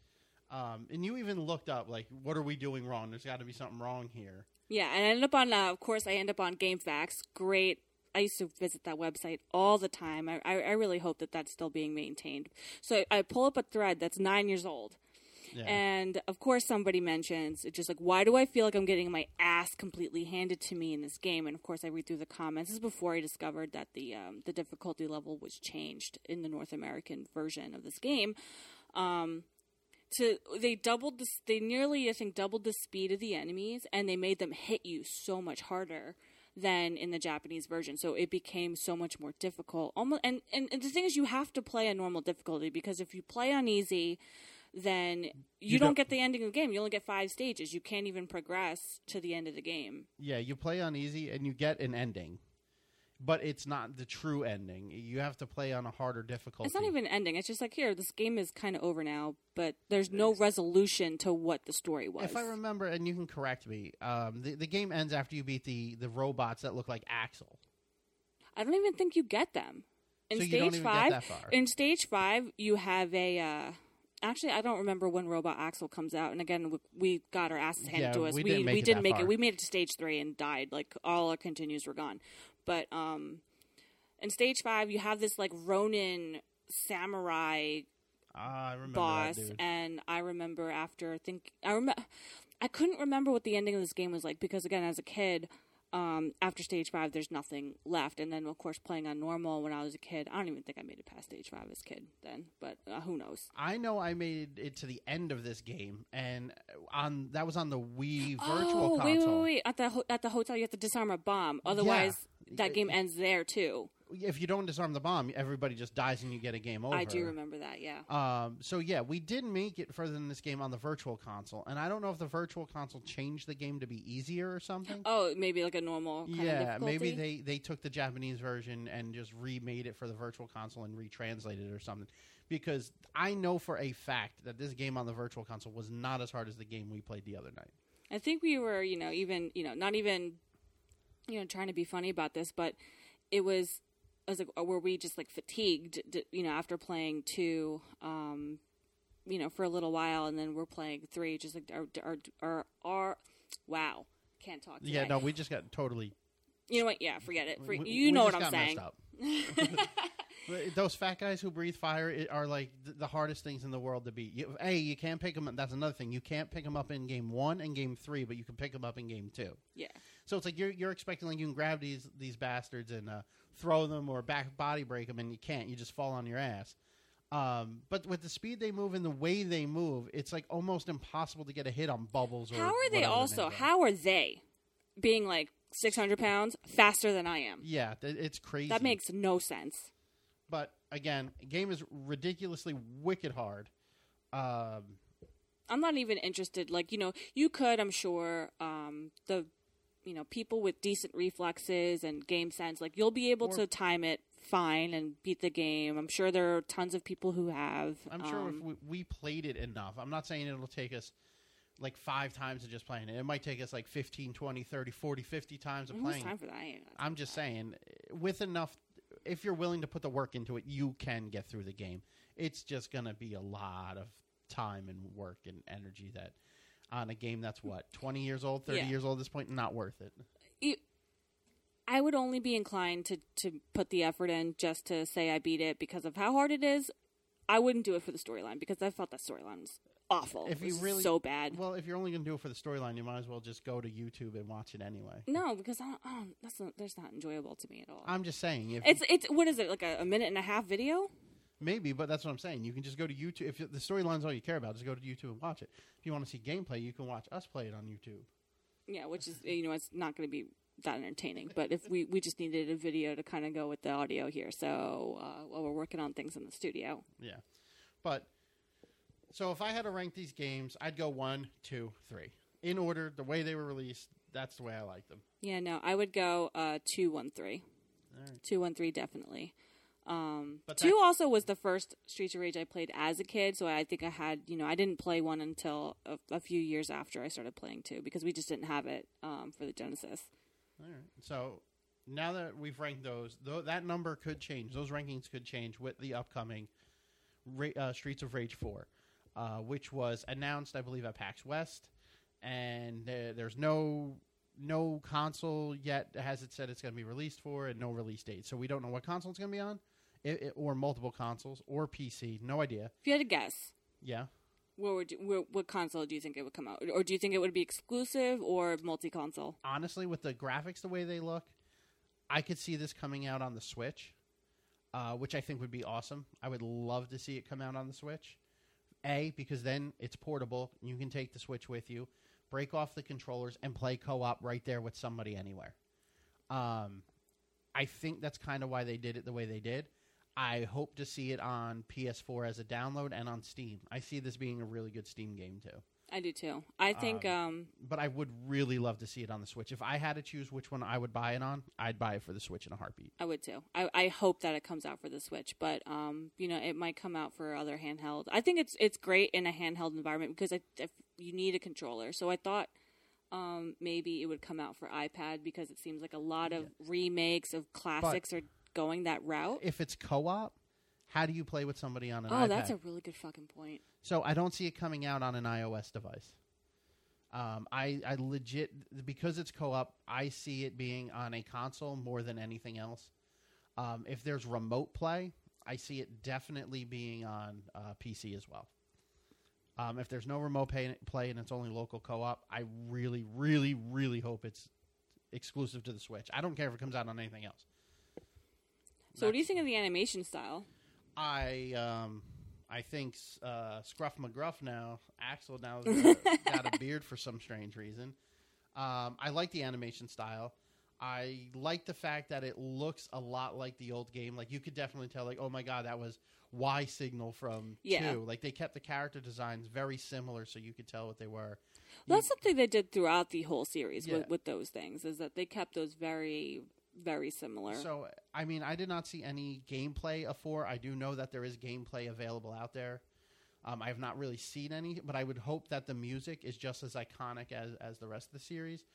Um, and you even looked up like, what are we doing wrong? There's got to be something wrong here. Yeah, and I ended up on, uh, of course, I end up on GameFAQs. Great. I used to visit that website all the time. I, I, I really hope that that's still being maintained. So I pull up a thread that's nine years old. And of course, somebody mentions it's just like, why do I feel like I'm getting my ass completely handed to me in this game? And of course, I read through the comments. This is before I discovered that the um, the difficulty level was changed in the North American version of this game. Um, to they doubled this, they nearly I think doubled the speed of the enemies, and they made them hit you so much harder than in the Japanese version. So it became so much more difficult. Almost, and, and and the thing is, you have to play a normal difficulty because if you play on easy then you, You don't, don't- get the ending of the game. You only get five stages. You can't even progress to the end of the game. yeah, you play on easy and you get an ending, but it's not the true ending. You have to play on a harder difficulty. It's not even ending. It's just like here, this game is kind of over now, but there's no resolution to what the story was. If I remember, and you can correct me, um, the, the game ends after you beat the, the robots that look like Axel. I don't even think you get them in So stage don't even get five. In stage five, you have a. Uh, actually, I don't remember when Robot Axel comes out. And again, we, we got our asses handed Yeah, to us. we we didn't make we it didn't make it. We made it to stage three and died. Like all our continues were gone. But um, in stage five, you have this like Ronin samurai I remember boss, that and I remember after think I remember I couldn't remember what the ending of this game was like because again, as a kid, um, after stage five, there's nothing left, and then of course playing on normal when I was a kid, I don't even think I made it past stage five as a kid then, but uh, who knows? I know I made it to the end of this game, and on that was on the Wii Virtual oh, Console. wait, wait, wait! At the ho- at the hotel, you have to disarm a bomb, otherwise that game ends there too. If you don't disarm the bomb, everybody just dies and you get a game over. I do remember that, yeah. Um, so yeah, we did make it further than this game on the Virtual Console, and I don't know if the Virtual Console changed the game to be easier or something. Oh, maybe like a normal kind of yeah, maybe they they took the Japanese version and just remade it for the Virtual Console and retranslated it or something. Because I know for a fact that this game on the Virtual Console was not as hard as the game we played the other night. I think we were, you know, even, you know, not even, you know, trying to be funny about this, but it was, I was like, uh, were we just like fatigued, you know, after playing two, um, you know, for a little while, and then we're playing three, just like our, our, our, our wow, can't talk. Today. Yeah, no, we just got totally. you know what? Yeah, forget it. For, we- you we know what I'm saying. up. *laughs* Those fat guys who breathe fire are like the hardest things in the world to beat. You, a, you can't pick them. That's another thing. You can't pick them up in game one and game three, but you can pick them up in game two. Yeah, So it's like you're you're expecting like you can grab these these bastards and uh, throw them or back body break them, and you can't. You just fall on your ass. Um, but with the speed they move and the way they move, it's like almost impossible to get a hit on bubbles. Or how are they also? How are they being like 600 pounds faster than I am? Yeah, th- it's crazy. That makes no sense. But again, game is ridiculously wicked hard. Um, I'm not even interested. Like, you know, you could, I'm sure, um, the, you know, people with decent reflexes and game sense, like, you'll be able Or- to time it fine and beat the game. I'm sure there are tons of people who have. I'm sure if um, we, we played it enough, I'm not saying it'll take us like five times of just playing it. It might take us like 15, 20, 30, 40, 50 times of playing. time for that? I ain't got time I'm just that. saying, with enough, if you're willing to put the work into it, you can get through the game. It's just going to be a lot of time and work and energy that on a game that's what 20 years old, 30 Yeah. years old at this point, not worth it. I would only be inclined to, to put the effort in just to say I beat it because of how hard it is. I wouldn't do it for the storyline because I felt that storyline was awful. If It you was really- so bad. Well, if you're only going to do it for the storyline, you might as well just go to YouTube and watch it anyway. no, because I don't, I don't, that's not, that's not enjoyable to me at all. I'm just saying, if it's it's what is it like a, a minute and a half video? Maybe, but that's what I'm saying. You can just go to YouTube if the storyline's all you care about. Just go to YouTube and watch it. If you want to see gameplay, you can watch us play it on YouTube. Yeah, which is you know it's not going to be that entertaining. But if we we just needed a video to kind of go with the audio here, so uh, while we're working on things in the studio, Yeah. But so if I had to rank these games, I'd go one, two, three. In order, the way they were released, that's the way I like them. yeah, no, I would go uh, two one three, All right. two one three definitely. Um, But two that- also was the first Streets of Rage I played as a kid, so I think I had you know I didn't play one until a, a few years after I started playing two because we just didn't have it um, for the Genesis. All right. So now that we've ranked those, though that number could change. Those rankings could change with the upcoming Ra- uh, Streets of Rage 4, uh, which was announced, I believe, at PAX West, and there, there's no no console yet has it said it's going to be released for, and no release date. So we don't know what console it's going to be on, it, it- or multiple consoles, or PC. No idea. If you had to guess, Yeah. where would you, where, what console do you think it would come out, or do you think it would be exclusive or multi-console? honestly, with the graphics the way they look, I could see this coming out on the Switch, uh, which I think would be awesome. I would love to see it come out on the Switch. A, because then it's portable. You can take the Switch with you, break off the controllers, and play co op right there with somebody anywhere. Um, I think that's kind of why they did it the way they did. I hope to see it on PS4 as a download and on Steam. I see this being a really good Steam game too. I do too. I think um, but I would really love to see it on the Switch. If I had to choose which one I would buy it on, I'd buy it for the Switch in a heartbeat. I would too. I, I hope that it comes out for the Switch, but um, you know, it might come out for other handheld. I think it's it's great in a handheld environment because I, if you need a controller. So I thought um, maybe it would come out for iPad because it seems like a lot of remakes of classics are going that route. If it's co-op, how do you play with somebody on an Oh, iPad? that's a really good fucking point. So I don't see it coming out on an iOS device. Um, I, I legit because it's co-op. I see it being on a console more than anything else. Um, if there's remote play, I see it definitely being on uh, PC as well. Um, if there's no remote pay, play and it's only local co-op, I really, really, really hope it's exclusive to the Switch. I don't care if it comes out on anything else. So, what do you think of the animation style? I um I think uh, Scruff McGruff now Axel now *laughs* got a beard for some strange reason. Um, I like the animation style. I like the fact that it looks a lot like the old game. Like you could definitely tell, like, oh my god, that was Y Signal from Yeah. two. Like they kept the character designs very similar, so you could tell what they were. That's something they did throughout the whole series Yeah. with, with those things is that they kept those very, very similar. So, I mean, I did not see any gameplay of four. I do know that there is gameplay available out there. Um, I have not really seen any, but I would hope that the music is just as iconic as, as the rest of the series.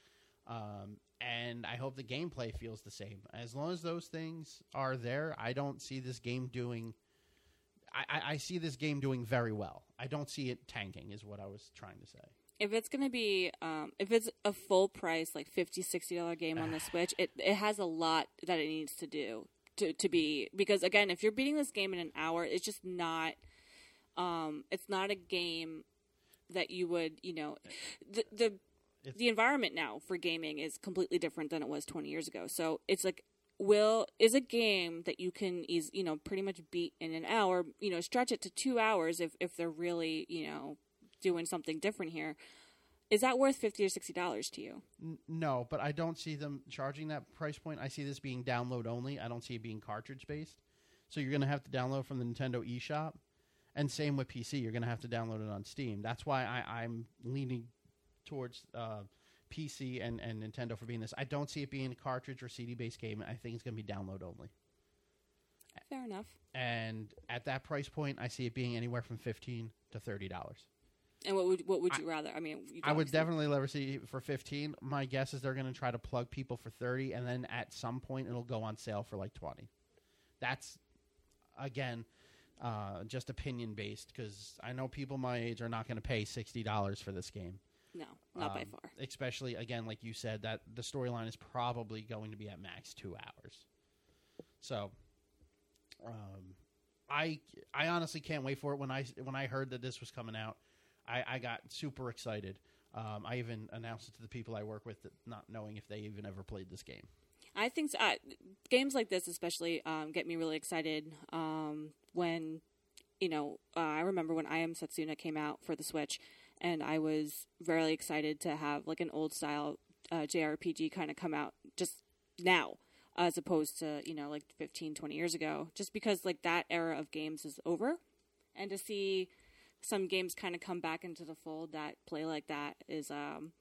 Um, and I hope the gameplay feels the same. As long as those things are there, I don't see this game doing. I, I, I see this game doing very well. I don't see it tanking, is what I was trying to say. If it's going to be um, if it's a full price like 50 60 dollar game on the *sighs* switch it, it has a lot that it needs to do to, to be because again if you're beating this game in an hour it's just not um, it's not a game that you would you know the the It's- the environment now for gaming is completely different than it was 20 years ago. So it's like will is a game that you can is you know pretty much beat in an hour you know stretch it to two hours if if they're really you know doing something different here is that worth 50 or 60 dollars to you N- no, but I don't see them charging that price point. I see this being download only. I don't see it being cartridge based. So you're going to have to download from the Nintendo eShop, and same with PC. You're going to have to download it on Steam. That's why I, I'm leaning towards uh, PC and, and Nintendo for being this. I don't see it being a cartridge or CD based game. I think it's going to be download only. fair enough And at that price point, I see it being anywhere from fifteen to thirty dollars. And what would what would you rather? I mean, you I would definitely definitely rather see for 15. My guess is they're going to try to plug people for 30, and then at some point it'll go on sale for like 20. That's again uh, just opinion based because I know people my age are not going to pay sixty dollars for this game. No, not by Um, far. Especially again, like you said, that the storyline is probably going to be at max two hours. So, um, I I honestly can't wait for it. When I when I heard that this was coming out, I, I got super excited. Um, I even announced it to the people I work with, that not knowing if they even ever played this game. I think so. Uh, games like this, especially, um, get me really excited. Um, when you know, uh, I remember when I Am Setsuna came out for the Switch, and I was very excited to have like an old style uh, JRPG kind of come out just now, as opposed to you know like 15, 20 years ago. Just because like that era of games is over, and to see some games kind of come back into the fold that play like that is um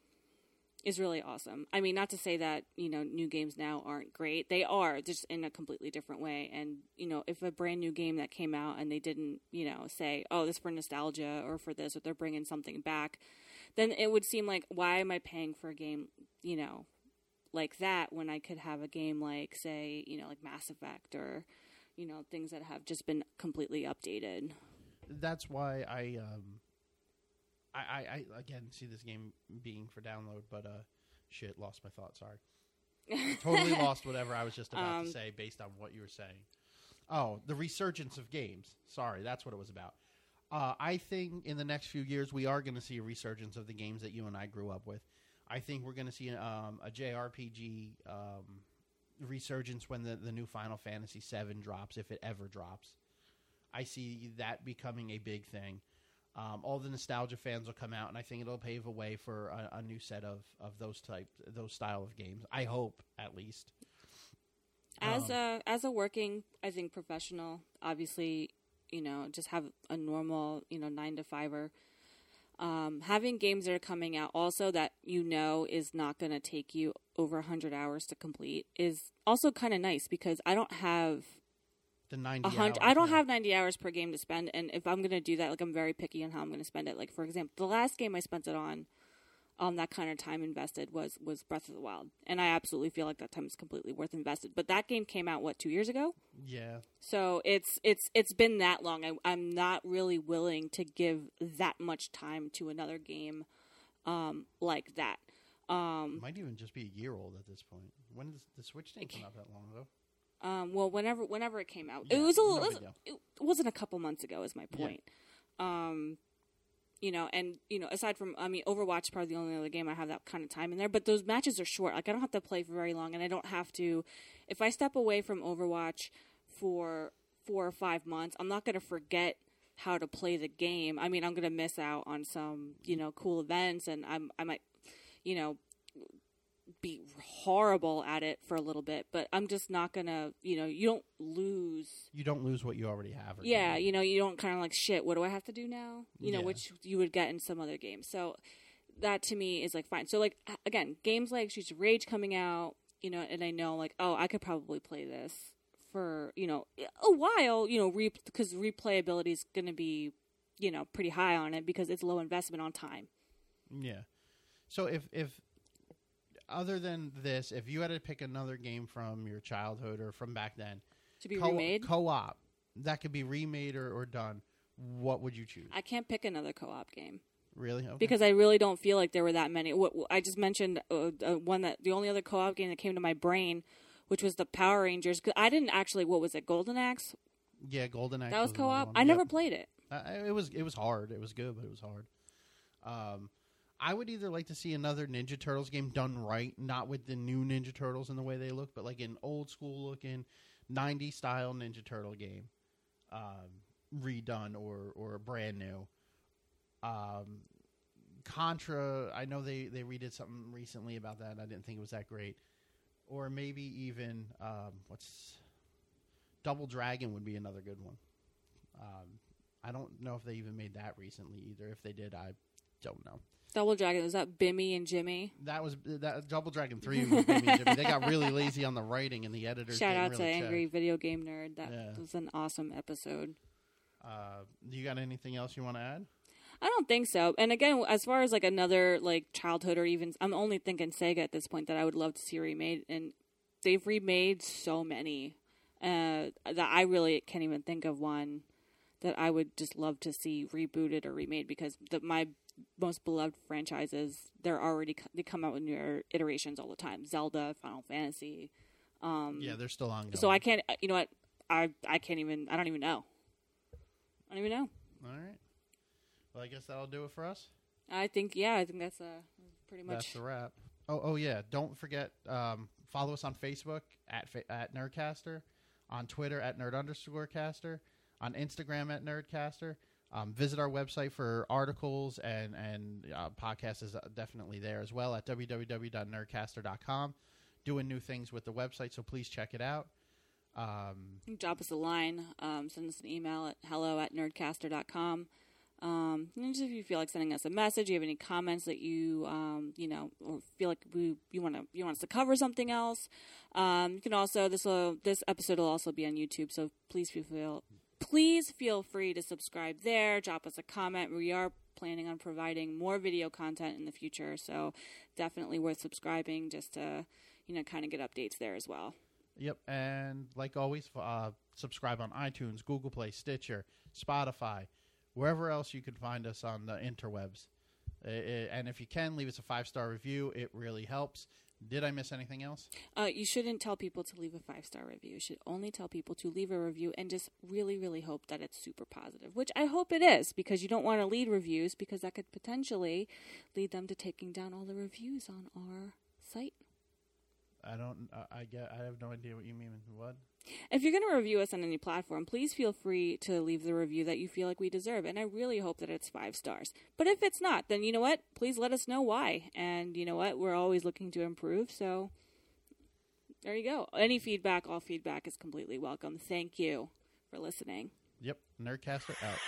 is really awesome. I mean, not to say that you know new games now aren't great; they are, just in a completely different way. And you know, if a brand new game that came out and they didn't, you know, say, "Oh, this for nostalgia" or for this, or they're bringing something back, then it would seem like, why am I paying for a game, you know, like that when I could have a game like, say, you know, like Mass Effect or, you know, things that have just been completely updated. That's why I um, I, I, I again see this game being for download, but uh, shit, lost my thought. Sorry. *laughs* totally lost whatever I was just about Um, to say based on what you were saying. Oh, the resurgence of games. Sorry, that's what it was about. Uh, I think in the next few years we are going to see a resurgence of the games that you and I grew up with. I think we're going to see um, a JRPG um, resurgence when the, the new Final Fantasy VII drops, if it ever drops. I see that becoming a big thing. Um, all the nostalgia fans will come out, and I think it'll pave a way for a, a new set of, of those type those style of games. I hope, at least. as Um, a as a working i think professional obviously you know just have a normal you know nine to fiver um, having games that are coming out also that you know is not going to take you over 100 hours to complete is also kind of nice because i don't have The ninety. a hundred hours, i don't have 90 hours per game to spend and if i'm going to do that like i'm very picky on how i'm going to spend it like for example the last game i spent it on um, that kind of time invested was was Breath of the Wild, and I absolutely feel like that time is completely worth invested. But that game came out what two years ago, Yeah, so it's it's it's been that long. I, I'm not really willing to give that much time to another game um, like that. Um, might even just be a year old at this point. When did the Switch didn't come out that long ago? Um, well, whenever whenever it came out, Yeah, it was a no big deal. it wasn't a couple months ago. Is my Yeah. point. Um, you know, and you know, aside from, I mean, Overwatch is probably the only other game I have that kind of time in there. But those matches are short. Like I don't have to play for very long, and I don't have to. If I step away from Overwatch for four or five months, I'm not going to forget how to play the game. I mean, I'm going to miss out on some, you know, cool events, and I'm I might, you know, be horrible at it for a little bit. But I'm just not to, you know, you don't lose You don't lose what you already have. or yeah, you know, you don't kind of like shit. What do I have to do now? You know, Yeah. which you would get in some other games. So that to me is like fine. So like again, games like Streets of Rage coming out, you know, and I know like oh, I could probably play this for you know a while, you know, re- because replayability is to be you know pretty high on it because it's low investment on time. Yeah. So if if other than this, if you had to pick another game from your childhood or from back then, To be co- remade, co-op that could be remade or, or done, what would you choose? I can't pick another co-op game. really? Okay. because I really don't feel like there were that many. What I just mentioned uh, uh, one that the only other co-op game that came to my brain, which was the Power Rangers. 'cause I didn't actually. What was it? Golden Axe. yeah, Golden Axe That was another co-op. I Yep. never played it. Uh, it was it was hard. It was good, but it was hard. Um, I would either like to see another Ninja Turtles game done right, not with the new Ninja Turtles and the way they look, but like an old school looking, '90s style Ninja Turtle game, um, redone or or brand new. Um, Contra, I know they they redid something recently about that. I didn't think it was that great, or maybe even um, what's Double Dragon would be another good one. Um, I don't know if they even made that recently either. If they did, I don't know. Double Dragon was that Bimmy and Jimmy. That was that Double Dragon Three. Was Jimmy and Jimmy. They got really *laughs* lazy on the writing, and the editors. Shout out to really Angry. Video Game Nerd. That Yeah. was an awesome episode. Uh, you got anything else you want to add? I don't think so. And again, as far as like another like childhood or even, I'm only thinking Sega at this point that I would love to see remade, and they've remade so many uh, that I really can't even think of one that I would just love to see rebooted or remade because the, my most beloved franchises they're already they come out with new iterations all the time. Zelda, Final Fantasy. Um, yeah, they're still ongoing. so I can't. You know what? I I can't even. I don't even know. I don't even know. All right. Well, I guess that'll do it for us. I think yeah. I think that's uh pretty much. That's the wrap. Oh, oh yeah. Don't forget um, follow us on Facebook at fa- at Nerdcaster, on Twitter at Nerd underscore Caster, on Instagram at Nerdcaster. Um, visit our website for articles and and uh, is definitely there as well at www.nerdcaster.com. Doing new things with the website, so please check it out. Um, drop us a line, um, send us an email at hello at nerdcaster.com. Um, and just if you feel like sending us a message, you have any comments that you, um, you know, feel like we, you want to, you want us to cover something else, um, you can also, this will, this episode will also be on YouTube, so please feel, please feel free to subscribe there, drop us a comment. We are planning on providing more video content in the future, so definitely worth subscribing just to, you know, kind of get updates there as well. Yep, and like always, uh, subscribe on iTunes, Google Play, Stitcher, Spotify, wherever else you can find us on the interwebs. Uh, and if you can, leave us a five star review. It really helps. Did I miss anything else? Uh, you shouldn't tell people to leave a five star review. You should only tell people to leave a review and just really, really hope that it's super positive, which I hope it is because you don't want to lead reviews because that could potentially lead them to taking down all the reviews on our site. I don't. Uh, I get. I have no idea what you mean. What? If you're going to review us on any platform, please feel free to leave the review that you feel like we deserve. And I really hope that it's five stars. But if it's not, then you know what? Please let us know why. And you know what? We're always looking to improve. So there you go. Any feedback, all feedback is completely welcome. Thank you for listening. Yep. Nerdcaster out.